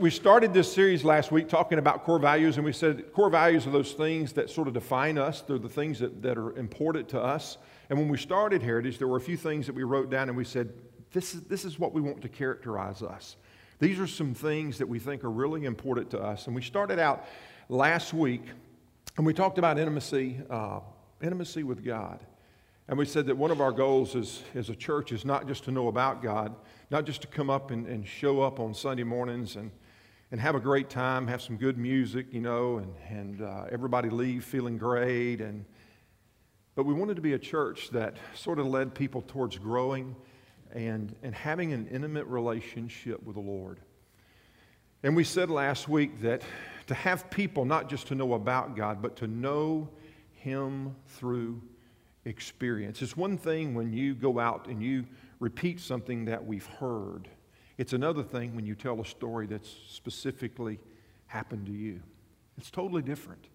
we started this series last week talking about core values, and we said core values are those things that sort of define us. They're the things that, that are important to us. And when we started Heritage, there were a few things that we wrote down, and we said, this is, this is what we want to characterize us. These are some things that we think are really important to us. And we started out last week, and we talked about intimacy, uh, intimacy with God. And we said that one of our goals as, as a church is not just to know about God, not just to come up and, and show up on Sunday mornings and, and have a great time, have some good music, you know, and, and uh, everybody leave feeling great. And, but we wanted to be a church that sort of led people towards growing and, and having an intimate relationship with the Lord. And we said last week that to have people not just to know about God, but to know Him through experience. It's one thing when you go out and you repeat something that we've heard, it's another thing when you tell a story that's specifically happened to you. It's totally different.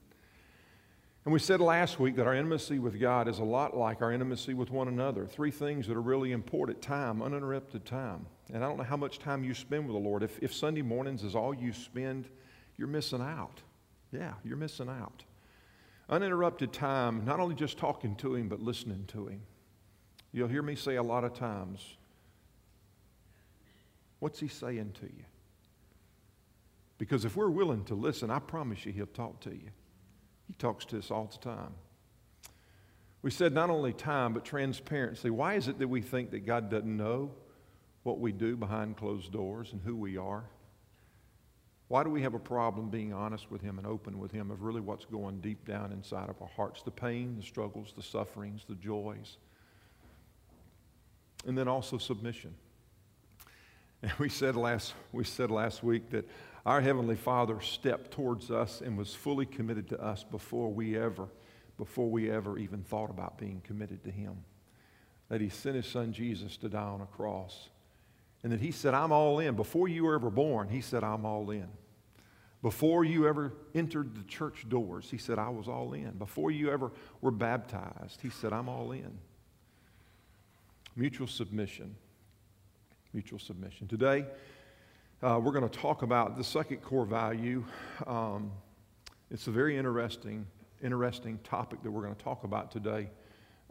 And we said last week that our intimacy with God is a lot like our intimacy with one another. Three things that are really important time, uninterrupted time. And I don't know how much time you spend with the Lord. If, if Sunday mornings is all you spend, you're missing out. Yeah, you're missing out. Uninterrupted time, not only just talking to Him, but listening to Him. You'll hear me say a lot of times, What's He saying to you? Because if we're willing to listen, I promise you He'll talk to you. He talks to us all the time. We said not only time, but transparency. Why is it that we think that God doesn't know what we do behind closed doors and who we are? Why do we have a problem being honest with Him and open with Him of really what's going deep down inside of our hearts? The pain, the struggles, the sufferings, the joys. And then also submission. And we said last, we said last week that our Heavenly Father stepped towards us and was fully committed to us before we ever, before we ever even thought about being committed to Him. That He sent His Son Jesus to die on a cross. And that He said, I'm all in. Before you were ever born, He said, I'm all in. Before you ever entered the church doors, He said, I was all in. Before you ever were baptized, He said, I'm all in. Mutual submission. Mutual submission. Today, uh, we're going to talk about the second core value. Um, it's a very interesting, interesting topic that we're going to talk about today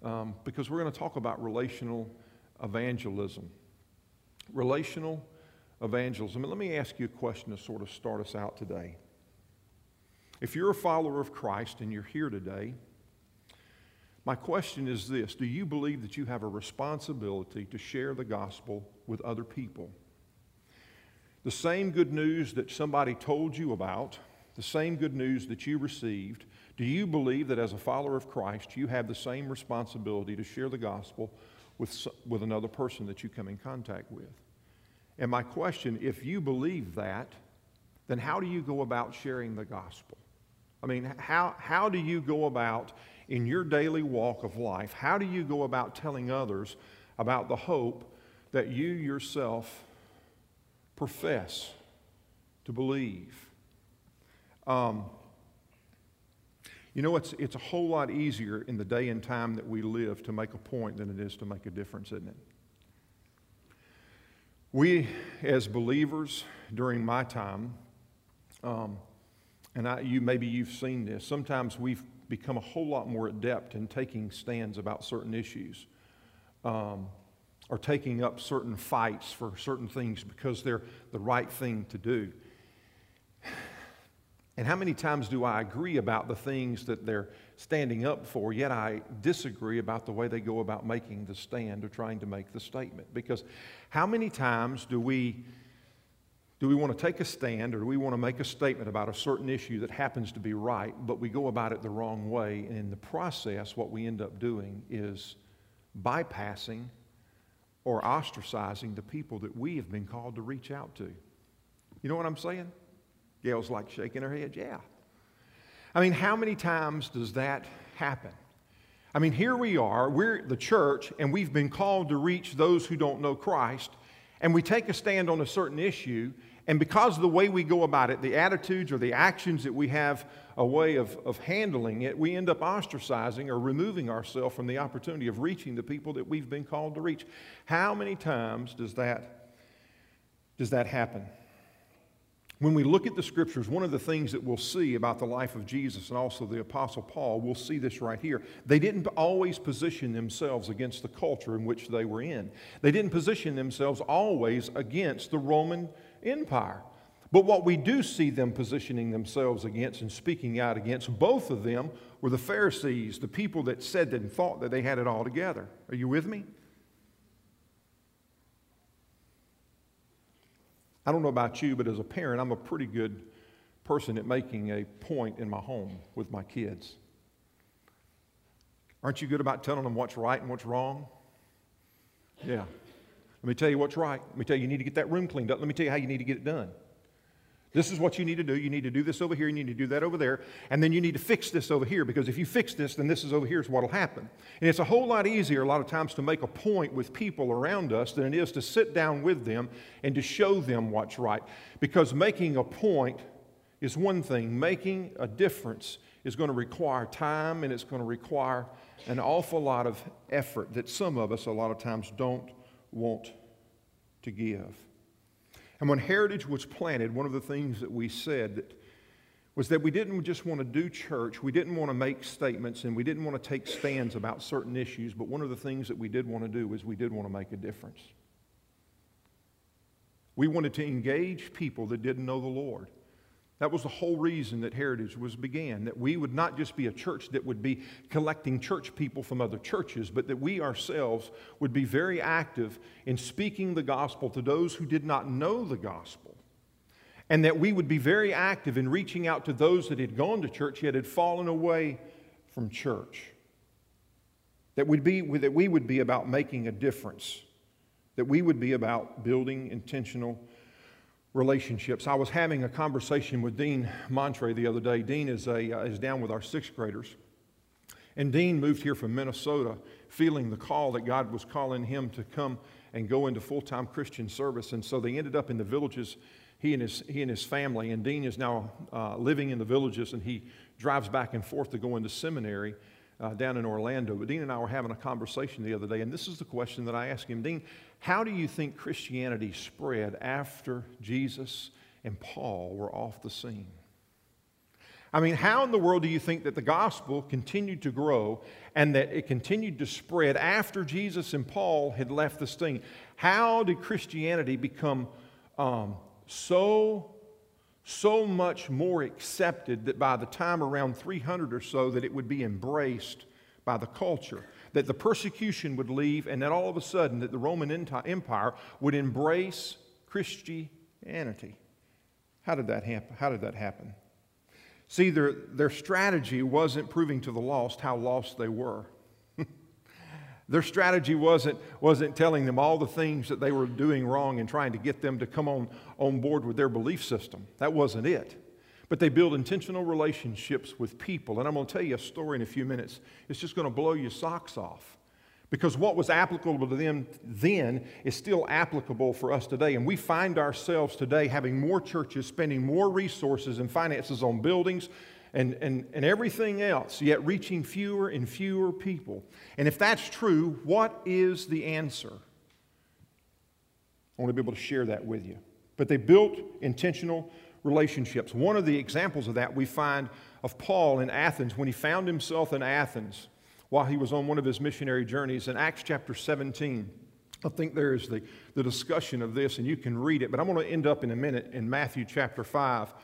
um, because we're going to talk about relational evangelism. Relational evangelism. And let me ask you a question to sort of start us out today. If you're a follower of Christ and you're here today, my question is this Do you believe that you have a responsibility to share the gospel with other people? The same good news that somebody told you about, the same good news that you received, do you believe that as a follower of Christ, you have the same responsibility to share the gospel with, with another person that you come in contact with? And my question if you believe that, then how do you go about sharing the gospel? I mean, how, how do you go about in your daily walk of life? How do you go about telling others about the hope that you yourself profess to believe. Um, you know, it's, it's a whole lot easier in the day and time that we live to make a point than it is to make a difference, isn't it? We, as believers, during my time, um, and I, you maybe you've seen this. Sometimes we've become a whole lot more adept in taking stands about certain issues. Um, or taking up certain fights for certain things because they're the right thing to do. And how many times do I agree about the things that they're standing up for, yet I disagree about the way they go about making the stand or trying to make the statement? Because how many times do we do we want to take a stand or do we want to make a statement about a certain issue that happens to be right, but we go about it the wrong way? And in the process, what we end up doing is bypassing or ostracizing the people that we have been called to reach out to. You know what I'm saying? Gail's like shaking her head. Yeah. I mean, how many times does that happen? I mean, here we are, we're the church, and we've been called to reach those who don't know Christ, and we take a stand on a certain issue, and because of the way we go about it, the attitudes or the actions that we have a way of, of handling it, we end up ostracizing or removing ourselves from the opportunity of reaching the people that we've been called to reach. How many times does that, does that happen? when we look at the scriptures, one of the things that we'll see about the life of Jesus and also the Apostle Paul, we'll see this right here. They didn't always position themselves against the culture in which they were in, they didn't position themselves always against the Roman Empire. But what we do see them positioning themselves against and speaking out against, both of them were the Pharisees, the people that said and thought that they had it all together. Are you with me? I don't know about you, but as a parent, I'm a pretty good person at making a point in my home with my kids. Aren't you good about telling them what's right and what's wrong? Yeah. Let me tell you what's right. Let me tell you, you need to get that room cleaned up. Let me tell you how you need to get it done. This is what you need to do. You need to do this over here, you need to do that over there, and then you need to fix this over here because if you fix this, then this is over here is what will happen. And it's a whole lot easier a lot of times to make a point with people around us than it is to sit down with them and to show them what's right. Because making a point is one thing, making a difference is going to require time and it's going to require an awful lot of effort that some of us a lot of times don't want to give. And when Heritage was planted, one of the things that we said that was that we didn't just want to do church, we didn't want to make statements, and we didn't want to take stands about certain issues, but one of the things that we did want to do is we did want to make a difference. We wanted to engage people that didn't know the Lord. That was the whole reason that Heritage was began, that we would not just be a church that would be collecting church people from other churches, but that we ourselves would be very active in speaking the gospel to those who did not know the gospel. And that we would be very active in reaching out to those that had gone to church yet had fallen away from church. That, we'd be, that we would be about making a difference. That we would be about building intentional relationships. I was having a conversation with Dean Montre the other day. Dean is, a, uh, is down with our sixth graders. And Dean moved here from Minnesota feeling the call that God was calling him to come and go into full time Christian service. And so they ended up in the villages, he and his, he and his family. And Dean is now uh, living in the villages and he drives back and forth to go into seminary. Uh, down in Orlando. But Dean and I were having a conversation the other day, and this is the question that I asked him Dean, how do you think Christianity spread after Jesus and Paul were off the scene? I mean, how in the world do you think that the gospel continued to grow and that it continued to spread after Jesus and Paul had left the scene? How did Christianity become um, so, so much more accepted that by the time around 300 or so that it would be embraced by the culture? that the persecution would leave, and that all of a sudden that the Roman Empire would embrace Christianity. How did that happen? How did that happen? See, their, their strategy wasn't proving to the lost how lost they were. Their strategy wasn't, wasn't telling them all the things that they were doing wrong and trying to get them to come on, on board with their belief system. That wasn't it. But they build intentional relationships with people. And I'm going to tell you a story in a few minutes. It's just going to blow your socks off. Because what was applicable to them then is still applicable for us today. And we find ourselves today having more churches spending more resources and finances on buildings and, and, and everything else, yet reaching fewer and fewer people. And if that's true, what is the answer? I want to be able to share that with you. But they built intentional relationships. One of the examples of that we find of Paul in Athens when he found himself in Athens while he was on one of his missionary journeys in Acts chapter 17. I think there is the, the discussion of this, and you can read it, but I'm going to end up in a minute in Matthew chapter 5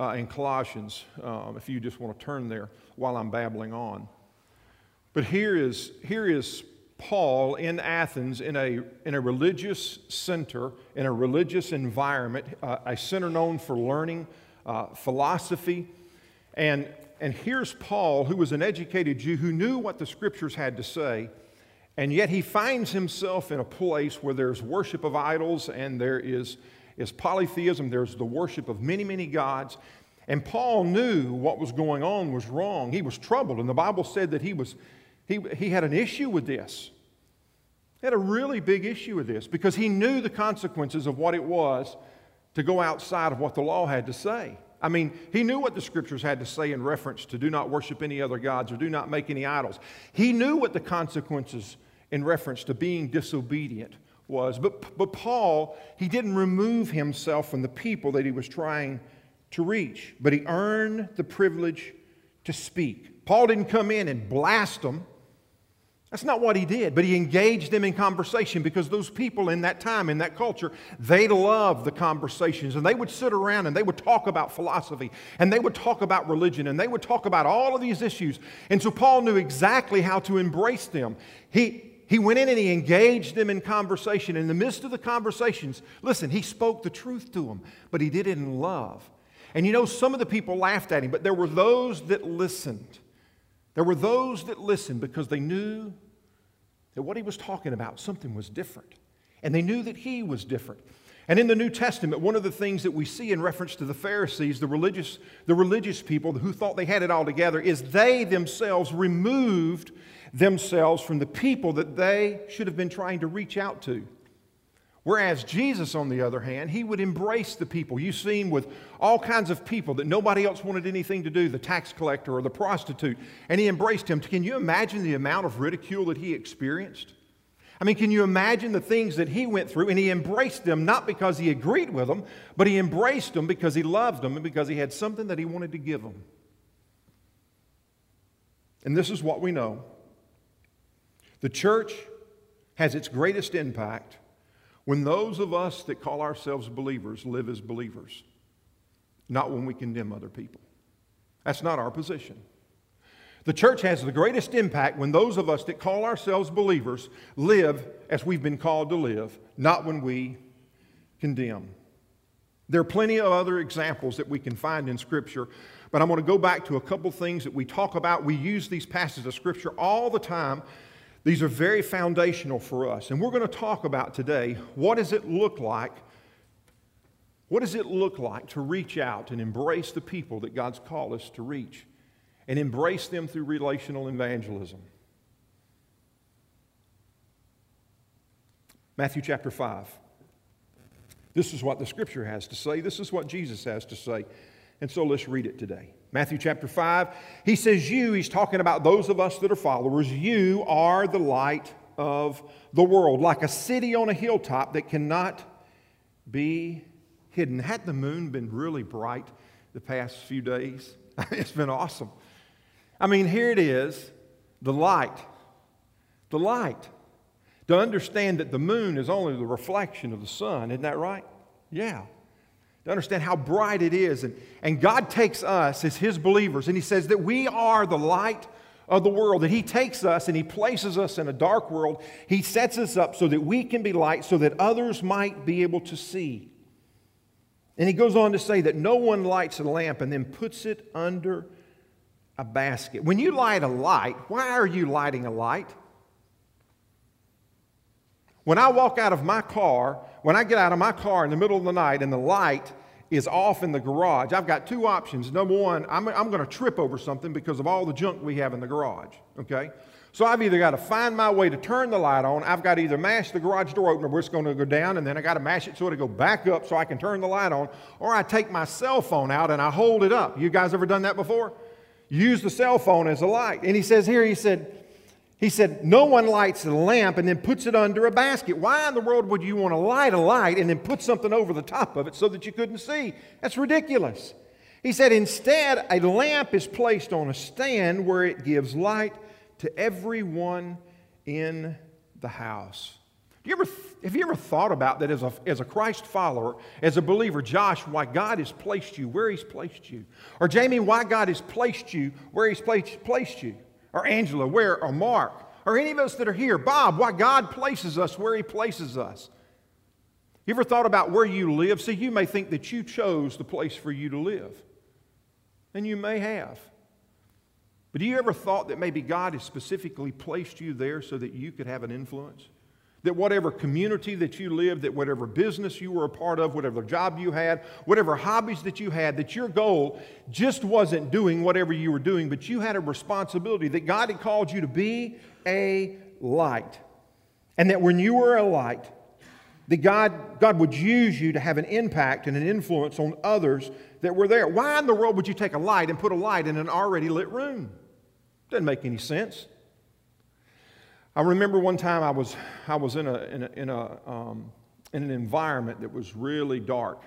uh, and Colossians, um, if you just want to turn there while I'm babbling on. But here is, here is Paul in Athens in a, in a religious center, in a religious environment, uh, a center known for learning uh, philosophy. And, and here's Paul, who was an educated Jew who knew what the scriptures had to say, and yet he finds himself in a place where there's worship of idols and there is, is polytheism, there's the worship of many, many gods. And Paul knew what was going on was wrong. He was troubled, and the Bible said that he was he, he had an issue with this. He had a really big issue with this because he knew the consequences of what it was to go outside of what the law had to say. I mean, he knew what the scriptures had to say in reference to do not worship any other gods or do not make any idols. He knew what the consequences in reference to being disobedient was. But, but Paul, he didn't remove himself from the people that he was trying to reach, but he earned the privilege to speak. Paul didn't come in and blast them. That's not what he did, but he engaged them in conversation because those people in that time, in that culture, they loved the conversations and they would sit around and they would talk about philosophy and they would talk about religion and they would talk about all of these issues. And so Paul knew exactly how to embrace them. He, he went in and he engaged them in conversation. In the midst of the conversations, listen, he spoke the truth to them, but he did it in love. And you know, some of the people laughed at him, but there were those that listened. There were those that listened because they knew that what he was talking about, something was different. And they knew that he was different. And in the New Testament, one of the things that we see in reference to the Pharisees, the religious, the religious people who thought they had it all together, is they themselves removed themselves from the people that they should have been trying to reach out to. Whereas Jesus, on the other hand, he would embrace the people. You see seen with all kinds of people that nobody else wanted anything to do, the tax collector or the prostitute, and he embraced him. Can you imagine the amount of ridicule that he experienced? I mean, can you imagine the things that he went through? And he embraced them not because he agreed with them, but he embraced them because he loved them and because he had something that he wanted to give them. And this is what we know the church has its greatest impact when those of us that call ourselves believers live as believers, not when we condemn other people. That's not our position. The church has the greatest impact when those of us that call ourselves believers live as we've been called to live, not when we condemn. There are plenty of other examples that we can find in Scripture, but I'm going to go back to a couple things that we talk about. We use these passages of Scripture all the time. These are very foundational for us. And we're going to talk about today what does it look like? What does it look like to reach out and embrace the people that God's called us to reach? and embrace them through relational evangelism. Matthew chapter 5. This is what the scripture has to say. This is what Jesus has to say. And so let's read it today. Matthew chapter 5. He says, You, he's talking about those of us that are followers, you are the light of the world, like a city on a hilltop that cannot be hidden. Had the moon been really bright the past few days? it's been awesome. I mean, here it is the light. The light. To understand that the moon is only the reflection of the sun, isn't that right? Yeah. To understand how bright it is. And, and God takes us as His believers, and He says that we are the light of the world, that He takes us and He places us in a dark world. He sets us up so that we can be light, so that others might be able to see. And He goes on to say that no one lights a lamp and then puts it under a basket. When you light a light, why are you lighting a light? When I walk out of my car, when I get out of my car in the middle of the night and the light is off in the garage, I've got two options. Number one, I'm, I'm going to trip over something because of all the junk we have in the garage, okay? So I've either got to find my way to turn the light on, I've got to either mash the garage door opener where it's going to go down, and then I got to mash it so it'll go back up so I can turn the light on, or I take my cell phone out and I hold it up. You guys ever done that before? use the cell phone as a light. And he says here, he said, he said, no one lights a lamp and then puts it under a basket. Why in the world would you want to light a light and then put something over the top of it so that you couldn't see? That's ridiculous. He said, instead, a lamp is placed on a stand where it gives light to everyone in the house. You ever, have you ever thought about that as a, as a Christ follower, as a believer, Josh, why God has placed you where He's placed you? Or Jamie, why God has placed you where He's placed, placed you? Or Angela, where? Or Mark? Or any of us that are here, Bob, why God places us where He places us? You ever thought about where you live? See, you may think that you chose the place for you to live, and you may have. But do you ever thought that maybe God has specifically placed you there so that you could have an influence? That whatever community that you lived, that whatever business you were a part of, whatever job you had, whatever hobbies that you had, that your goal just wasn't doing whatever you were doing, but you had a responsibility that God had called you to be a light. And that when you were a light, that God, God would use you to have an impact and an influence on others that were there. Why in the world would you take a light and put a light in an already lit room? Doesn't make any sense. I remember one time I was, I was in, a, in, a, in, a, um, in an environment that was really dark.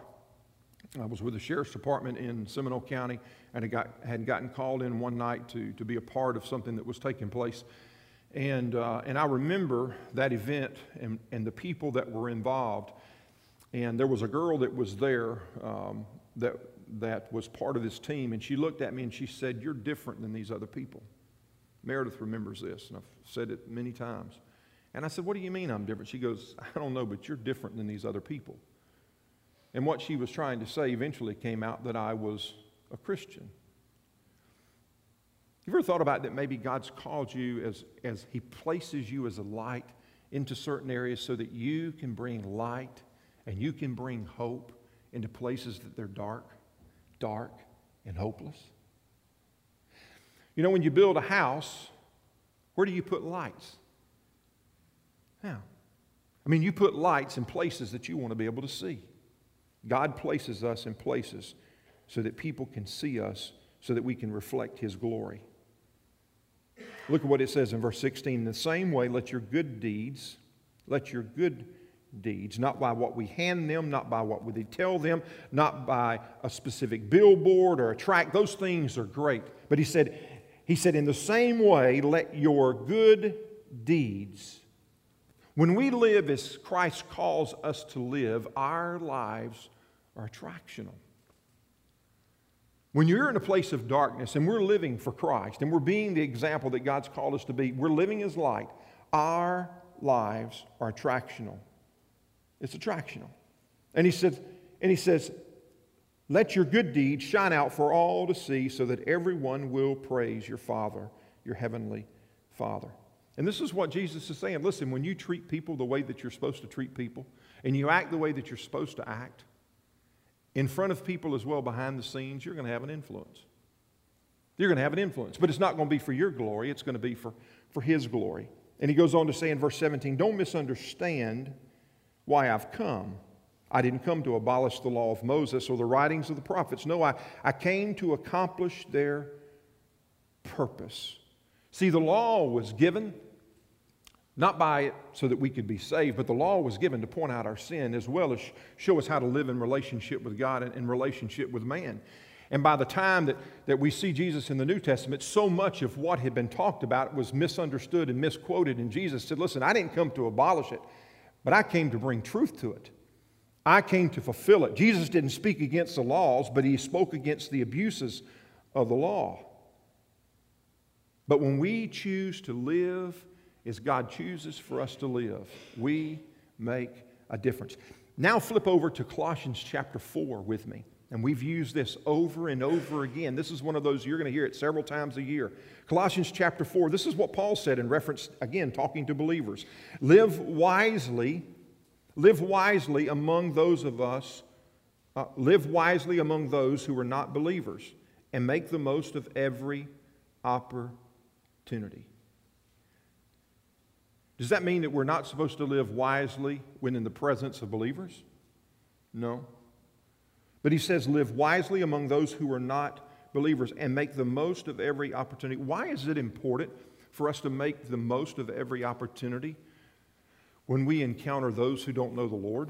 I was with the sheriff's department in Seminole County and I got, had gotten called in one night to, to be a part of something that was taking place. And, uh, and I remember that event and, and the people that were involved. And there was a girl that was there um, that, that was part of this team, and she looked at me and she said, You're different than these other people. Meredith remembers this, and I've said it many times. And I said, What do you mean I'm different? She goes, I don't know, but you're different than these other people. And what she was trying to say eventually came out that I was a Christian. You ever thought about that maybe God's called you as, as He places you as a light into certain areas so that you can bring light and you can bring hope into places that they're dark, dark, and hopeless? You know, when you build a house, where do you put lights? How? I mean, you put lights in places that you want to be able to see. God places us in places so that people can see us, so that we can reflect His glory. Look at what it says in verse 16. In the same way, let your good deeds, let your good deeds, not by what we hand them, not by what we tell them, not by a specific billboard or a track, those things are great. But he said, he said, in the same way, let your good deeds, when we live as Christ calls us to live, our lives are attractional. When you're in a place of darkness and we're living for Christ and we're being the example that God's called us to be, we're living as light, our lives are attractional. It's attractional. And he says, and he says, let your good deeds shine out for all to see so that everyone will praise your Father, your heavenly Father. And this is what Jesus is saying. Listen, when you treat people the way that you're supposed to treat people, and you act the way that you're supposed to act, in front of people as well behind the scenes, you're going to have an influence. You're going to have an influence, but it's not going to be for your glory, it's going to be for, for His glory. And he goes on to say in verse 17, Don't misunderstand why I've come. I didn't come to abolish the law of Moses or the writings of the prophets. No, I, I came to accomplish their purpose. See, the law was given not by it so that we could be saved, but the law was given to point out our sin as well as show us how to live in relationship with God and in relationship with man. And by the time that, that we see Jesus in the New Testament, so much of what had been talked about was misunderstood and misquoted. And Jesus said, Listen, I didn't come to abolish it, but I came to bring truth to it. I came to fulfill it. Jesus didn't speak against the laws, but he spoke against the abuses of the law. But when we choose to live as God chooses for us to live, we make a difference. Now flip over to Colossians chapter 4 with me. And we've used this over and over again. This is one of those, you're going to hear it several times a year. Colossians chapter 4, this is what Paul said in reference, again, talking to believers. Live wisely, live wisely among those of us, uh, live wisely among those who are not believers, and make the most of every opportunity. Does that mean that we're not supposed to live wisely when in the presence of believers? No. But he says, live wisely among those who are not believers and make the most of every opportunity. Why is it important for us to make the most of every opportunity when we encounter those who don't know the Lord?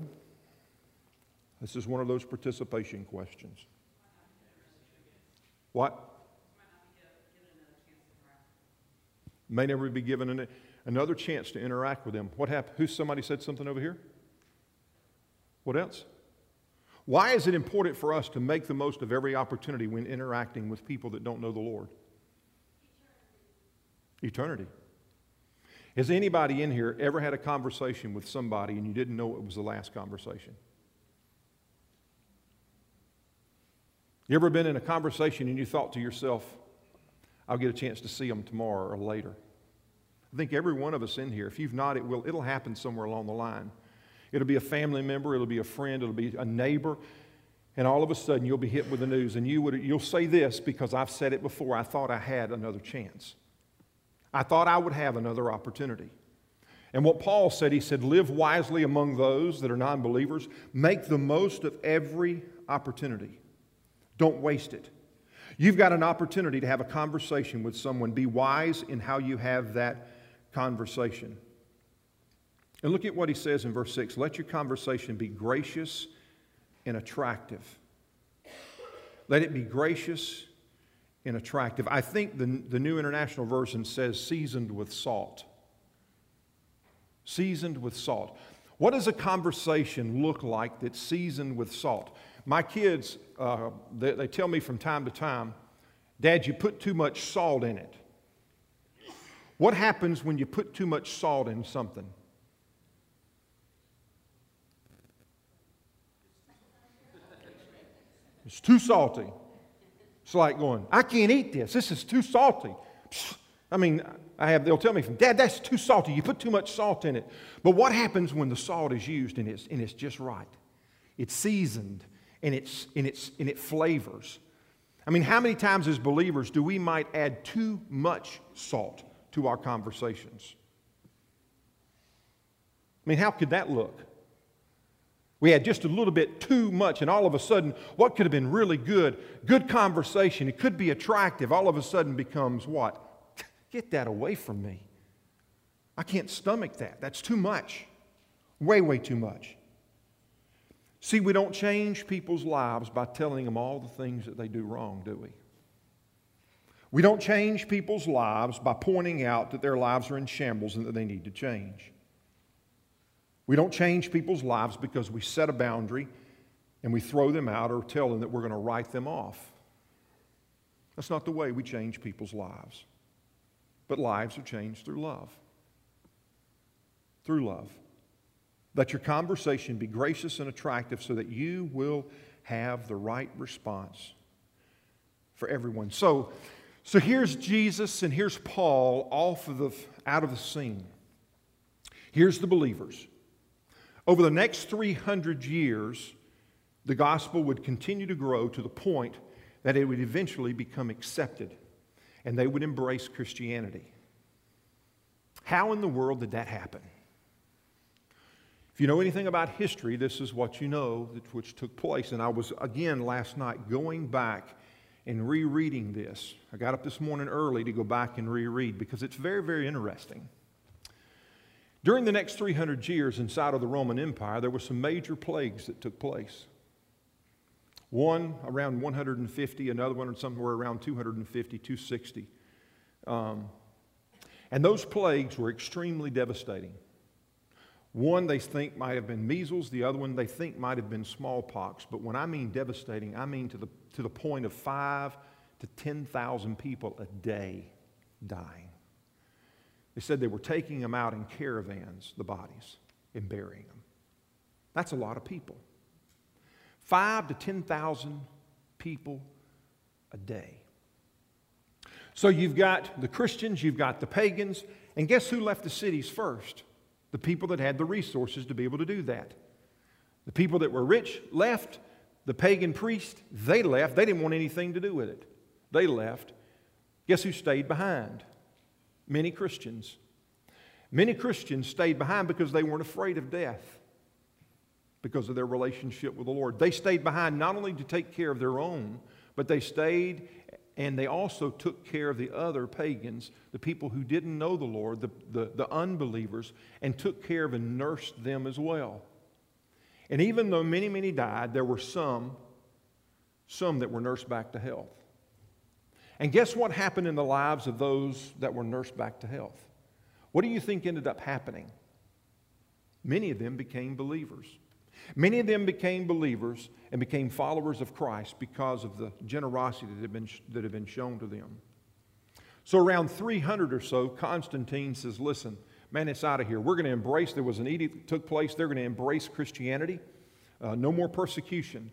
This is one of those participation questions. What? May never be given an another chance to interact with them. What happened? Who somebody said something over here? What else? Why is it important for us to make the most of every opportunity when interacting with people that don't know the Lord? Eternity. Has anybody in here ever had a conversation with somebody and you didn't know it was the last conversation? You ever been in a conversation and you thought to yourself, I'll get a chance to see them tomorrow or later? I think every one of us in here, if you've not, it will, it'll happen somewhere along the line. It'll be a family member, it'll be a friend, it'll be a neighbor, and all of a sudden you'll be hit with the news. And you would, you'll say this because I've said it before I thought I had another chance. I thought I would have another opportunity. And what Paul said, he said, live wisely among those that are non believers, make the most of every opportunity. Don't waste it. You've got an opportunity to have a conversation with someone. Be wise in how you have that conversation. And look at what he says in verse 6 let your conversation be gracious and attractive. Let it be gracious and attractive. I think the, the New International Version says seasoned with salt. Seasoned with salt. What does a conversation look like that's seasoned with salt? My kids, uh, they, they tell me from time to time, Dad, you put too much salt in it. What happens when you put too much salt in something? It's too salty. It's like going, I can't eat this. This is too salty. I mean, I have, they'll tell me, Dad, that's too salty. You put too much salt in it. But what happens when the salt is used and it's, and it's just right? It's seasoned and, it's, and, it's, and it flavors. I mean, how many times as believers do we might add too much salt to our conversations? I mean, how could that look? We had just a little bit too much, and all of a sudden, what could have been really good, good conversation, it could be attractive, all of a sudden becomes what? Get that away from me. I can't stomach that. That's too much. Way, way too much. See, we don't change people's lives by telling them all the things that they do wrong, do we? We don't change people's lives by pointing out that their lives are in shambles and that they need to change. We don't change people's lives because we set a boundary and we throw them out or tell them that we're going to write them off. That's not the way we change people's lives. But lives are changed through love. Through love. Let your conversation be gracious and attractive so that you will have the right response for everyone. So, so here's Jesus and here's Paul off of the, out of the scene. Here's the believers. Over the next 300 years, the gospel would continue to grow to the point that it would eventually become accepted and they would embrace Christianity. How in the world did that happen? If you know anything about history, this is what you know which took place. And I was, again, last night going back and rereading this. I got up this morning early to go back and reread because it's very, very interesting. During the next 300 years inside of the Roman Empire, there were some major plagues that took place. One around 150, another one somewhere around 250, 260. Um, and those plagues were extremely devastating. One they think might have been measles, the other one they think might have been smallpox. But when I mean devastating, I mean to the, to the point of five to 10,000 people a day dying. They said they were taking them out in caravans, the bodies, and burying them. That's a lot of people. Five to 10,000 people a day. So you've got the Christians, you've got the pagans, and guess who left the cities first? The people that had the resources to be able to do that. The people that were rich left. The pagan priests, they left. They didn't want anything to do with it. They left. Guess who stayed behind? Many Christians. Many Christians stayed behind because they weren't afraid of death because of their relationship with the Lord. They stayed behind not only to take care of their own, but they stayed and they also took care of the other pagans, the people who didn't know the Lord, the, the, the, unbelievers, and took care of and nursed them as well. And even though many, many died, there were some, some that were nursed back to health. And guess what happened in the lives of those that were nursed back to health? What do you think ended up happening? Many of them became believers. Many of them became believers and became followers of Christ because of the generosity that had been, that had been shown to them. So, around 300 or so, Constantine says, Listen, man, it's out of here. We're going to embrace, there was an edict that took place, they're going to embrace Christianity. Uh, no more persecution.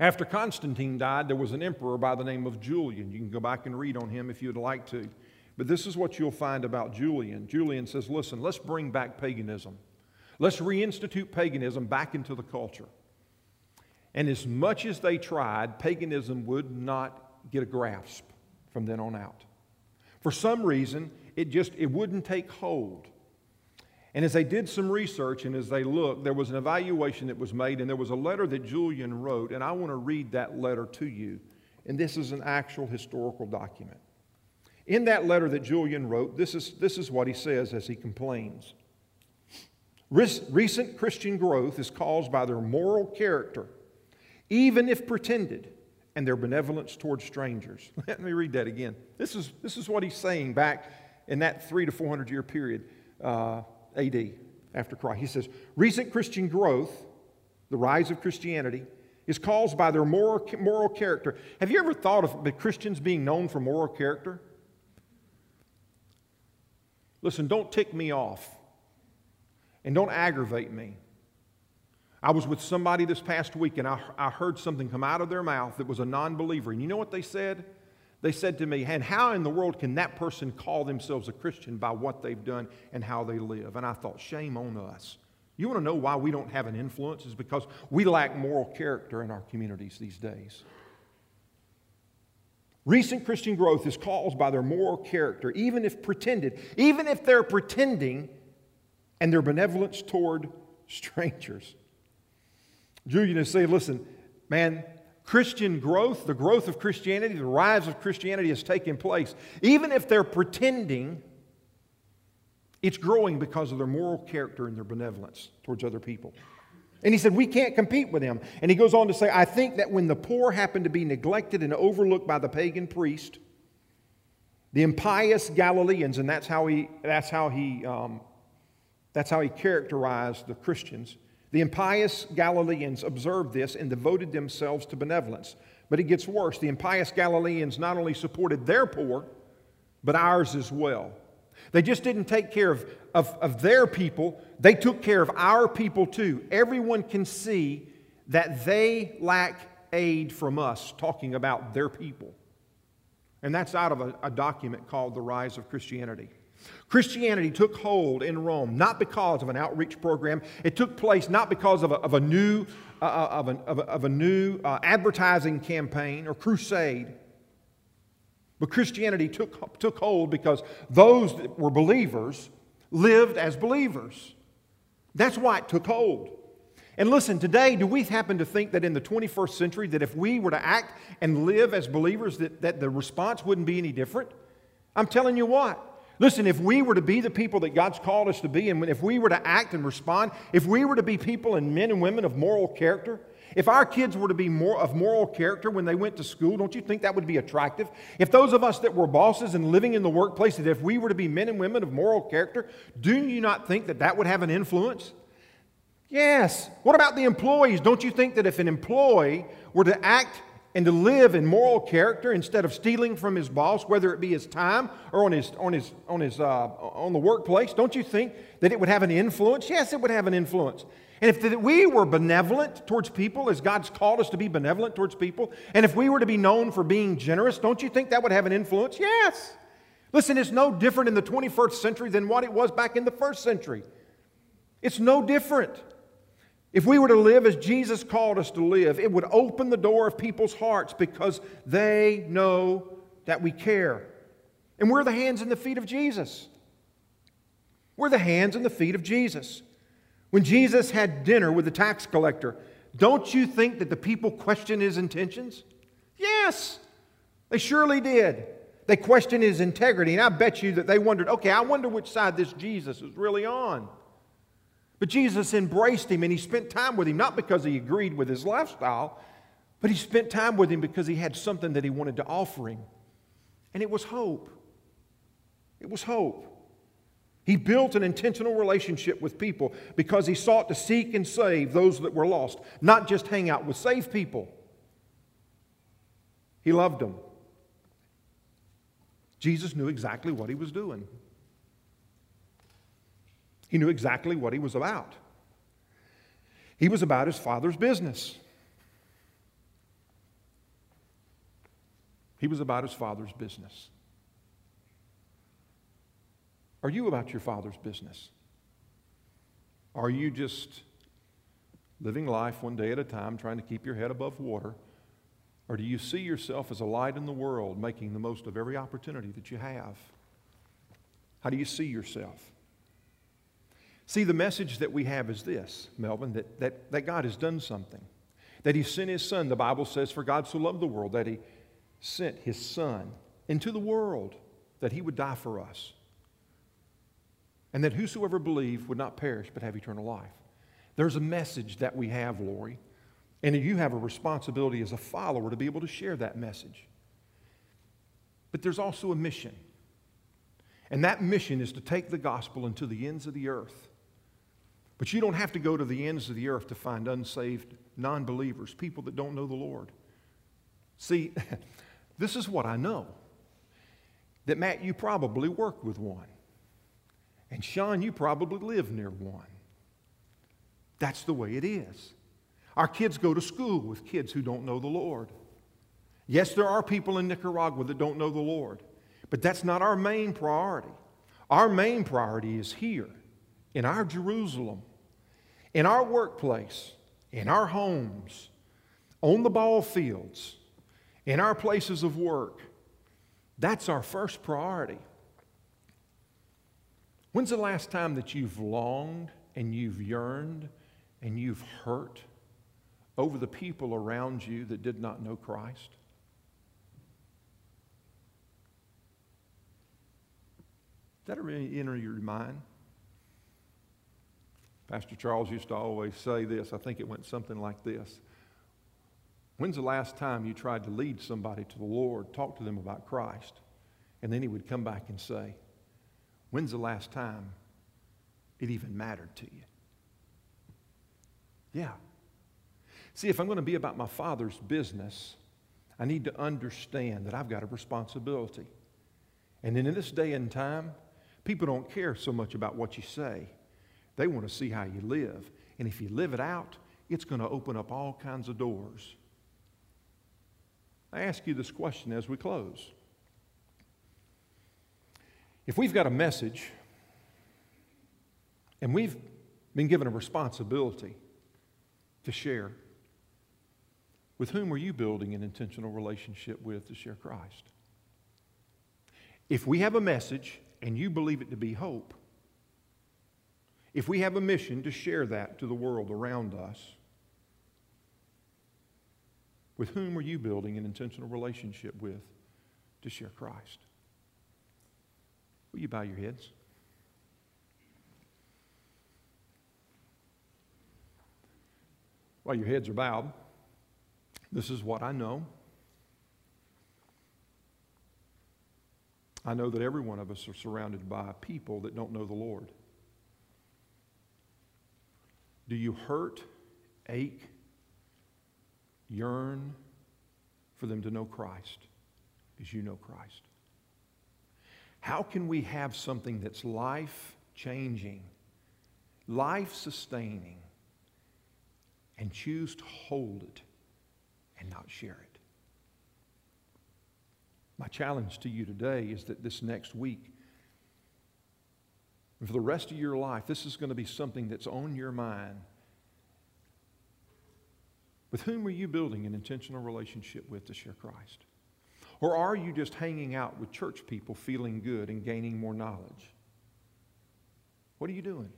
After Constantine died, there was an emperor by the name of Julian. You can go back and read on him if you'd like to. But this is what you'll find about Julian. Julian says, Listen, let's bring back paganism. Let's reinstitute paganism back into the culture. And as much as they tried, paganism would not get a grasp from then on out. For some reason, it just it wouldn't take hold. And as they did some research and as they looked, there was an evaluation that was made, and there was a letter that Julian wrote, and I want to read that letter to you. And this is an actual historical document. In that letter that Julian wrote, this is, this is what he says as he complains. Recent Christian growth is caused by their moral character, even if pretended, and their benevolence towards strangers. Let me read that again. This is, this is what he's saying back in that three to 400 year period, uh, AD, after Christ. He says, Recent Christian growth, the rise of Christianity, is caused by their moral, moral character. Have you ever thought of Christians being known for moral character? Listen, don't tick me off and don't aggravate me. I was with somebody this past week and I, I heard something come out of their mouth that was a non believer. And you know what they said? They said to me, And how in the world can that person call themselves a Christian by what they've done and how they live? And I thought, Shame on us. You want to know why we don't have an influence? Is because we lack moral character in our communities these days. Recent Christian growth is caused by their moral character, even if pretended, even if they're pretending, and their benevolence toward strangers. Julian is saying, listen, man, Christian growth, the growth of Christianity, the rise of Christianity has taken place. Even if they're pretending, it's growing because of their moral character and their benevolence towards other people. And he said, We can't compete with them. And he goes on to say, I think that when the poor happen to be neglected and overlooked by the pagan priest, the impious Galileans, and that's how he, that's how he, um, that's how he characterized the Christians. The impious Galileans observed this and devoted themselves to benevolence. But it gets worse. The impious Galileans not only supported their poor, but ours as well. They just didn't take care of, of, of their people, they took care of our people too. Everyone can see that they lack aid from us, talking about their people. And that's out of a, a document called The Rise of Christianity. Christianity took hold in Rome not because of an outreach program. It took place not because of a, of a new, uh, uh of, an, of, a, of a new uh, advertising campaign or crusade. But Christianity took, took hold because those that were believers lived as believers. That's why it took hold. And listen, today, do we happen to think that in the 21st century that if we were to act and live as believers that, that the response wouldn't be any different? I'm telling you what. Listen, if we were to be the people that God's called us to be, and if we were to act and respond, if we were to be people and men and women of moral character, if our kids were to be more of moral character when they went to school, don't you think that would be attractive? If those of us that were bosses and living in the workplace, that if we were to be men and women of moral character, do you not think that that would have an influence? Yes. What about the employees? Don't you think that if an employee were to act and to live in moral character instead of stealing from his boss, whether it be his time or on his on his on his uh, on the workplace, don't you think that it would have an influence? Yes, it would have an influence. And if we were benevolent towards people, as God's called us to be benevolent towards people, and if we were to be known for being generous, don't you think that would have an influence? Yes. Listen, it's no different in the 21st century than what it was back in the first century. It's no different. If we were to live as Jesus called us to live, it would open the door of people's hearts because they know that we care. And we're the hands and the feet of Jesus. We're the hands and the feet of Jesus. When Jesus had dinner with the tax collector, don't you think that the people questioned his intentions? Yes, they surely did. They questioned his integrity, and I bet you that they wondered, okay, I wonder which side this Jesus is really on. But Jesus embraced him and he spent time with him, not because he agreed with his lifestyle, but he spent time with him because he had something that he wanted to offer him. And it was hope. It was hope. He built an intentional relationship with people because he sought to seek and save those that were lost, not just hang out with saved people. He loved them. Jesus knew exactly what he was doing. He knew exactly what he was about. He was about his father's business. He was about his father's business. Are you about your Father's business? Are you just living life one day at a time, trying to keep your head above water? Or do you see yourself as a light in the world, making the most of every opportunity that you have? How do you see yourself? See, the message that we have is this, Melvin, that, that, that God has done something. That He sent His Son. The Bible says, For God so loved the world that He sent His Son into the world that he would die for us, and that whosoever believe would not perish but have eternal life. There's a message that we have, Lori, and you have a responsibility as a follower to be able to share that message. But there's also a mission. And that mission is to take the gospel into the ends of the earth. But you don't have to go to the ends of the earth to find unsaved non believers, people that don't know the Lord. See, this is what I know that Matt, you probably work with one. And Sean, you probably live near one. That's the way it is. Our kids go to school with kids who don't know the Lord. Yes, there are people in Nicaragua that don't know the Lord, but that's not our main priority. Our main priority is here, in our Jerusalem, in our workplace, in our homes, on the ball fields, in our places of work. That's our first priority. When's the last time that you've longed and you've yearned and you've hurt over the people around you that did not know Christ? That really enter your mind? Pastor Charles used to always say this. I think it went something like this. When's the last time you tried to lead somebody to the Lord, talk to them about Christ? And then he would come back and say, When's the last time it even mattered to you? Yeah. See, if I'm going to be about my Father's business, I need to understand that I've got a responsibility. And then in this day and time, people don't care so much about what you say. They want to see how you live. And if you live it out, it's going to open up all kinds of doors. I ask you this question as we close. If we've got a message and we've been given a responsibility to share, with whom are you building an intentional relationship with to share Christ? If we have a message and you believe it to be hope, if we have a mission to share that to the world around us, with whom are you building an intentional relationship with to share Christ? Will you bow your heads? While your heads are bowed, this is what I know. I know that every one of us are surrounded by people that don't know the Lord. Do you hurt, ache, yearn for them to know Christ as you know Christ? How can we have something that's life changing, life sustaining, and choose to hold it and not share it? My challenge to you today is that this next week, and for the rest of your life, this is going to be something that's on your mind. With whom are you building an intentional relationship with to share Christ? Or are you just hanging out with church people feeling good and gaining more knowledge? What are you doing?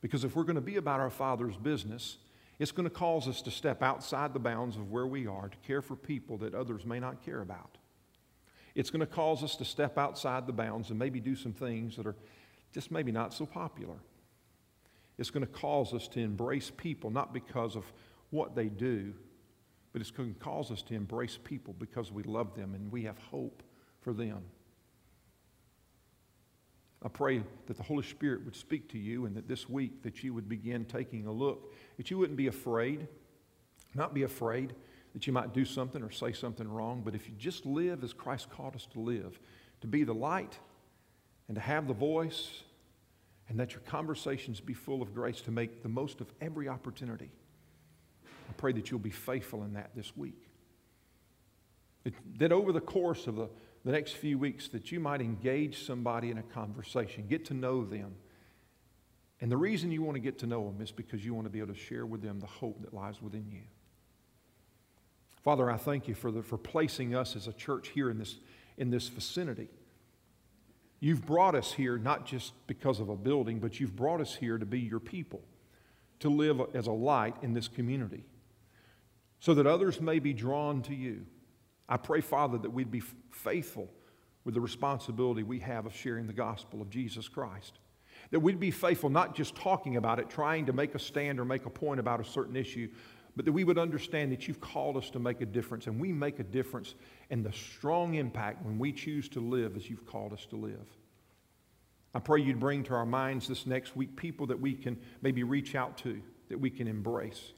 Because if we're going to be about our Father's business, it's going to cause us to step outside the bounds of where we are to care for people that others may not care about. It's going to cause us to step outside the bounds and maybe do some things that are just maybe not so popular. It's going to cause us to embrace people not because of what they do, but it's going to cause us to embrace people because we love them and we have hope for them. I pray that the Holy Spirit would speak to you and that this week that you would begin taking a look, that you wouldn't be afraid, not be afraid that you might do something or say something wrong, but if you just live as Christ called us to live, to be the light and to have the voice, and that your conversations be full of grace to make the most of every opportunity. I pray that you'll be faithful in that this week. It, that over the course of the, the next few weeks that you might engage somebody in a conversation, get to know them. And the reason you want to get to know them is because you want to be able to share with them the hope that lies within you. Father, I thank you for, the, for placing us as a church here in this, in this vicinity. You've brought us here not just because of a building, but you've brought us here to be your people, to live as a light in this community so that others may be drawn to you. I pray, Father, that we'd be faithful with the responsibility we have of sharing the gospel of Jesus Christ. That we'd be faithful, not just talking about it, trying to make a stand or make a point about a certain issue, but that we would understand that you've called us to make a difference, and we make a difference in the strong impact when we choose to live as you've called us to live. I pray you'd bring to our minds this next week people that we can maybe reach out to, that we can embrace.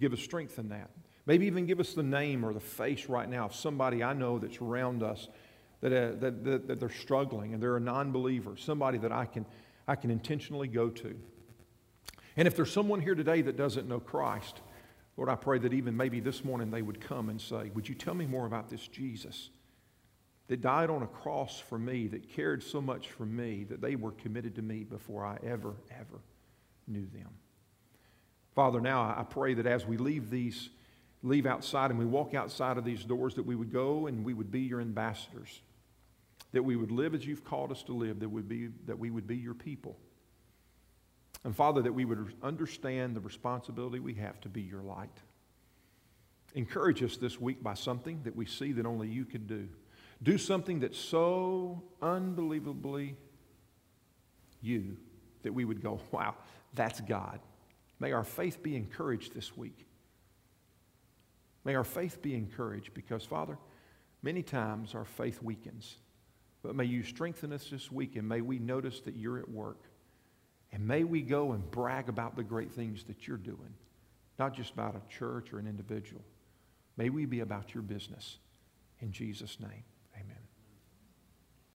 Give us strength in that. Maybe even give us the name or the face right now of somebody I know that's around us that, uh, that, that, that they're struggling and they're a non believer, somebody that I can, I can intentionally go to. And if there's someone here today that doesn't know Christ, Lord, I pray that even maybe this morning they would come and say, Would you tell me more about this Jesus that died on a cross for me, that cared so much for me, that they were committed to me before I ever, ever knew them? Father, now I pray that as we leave these leave outside and we walk outside of these doors, that we would go and we would be your ambassadors, that we would live as you've called us to live, that, would be, that we would be your people. And Father, that we would understand the responsibility we have to be your light. Encourage us this week by something that we see that only you can do. Do something that's so unbelievably you that we would go, wow, that's God. May our faith be encouraged this week. May our faith be encouraged because, Father, many times our faith weakens. But may you strengthen us this week and may we notice that you're at work. And may we go and brag about the great things that you're doing, not just about a church or an individual. May we be about your business. In Jesus' name.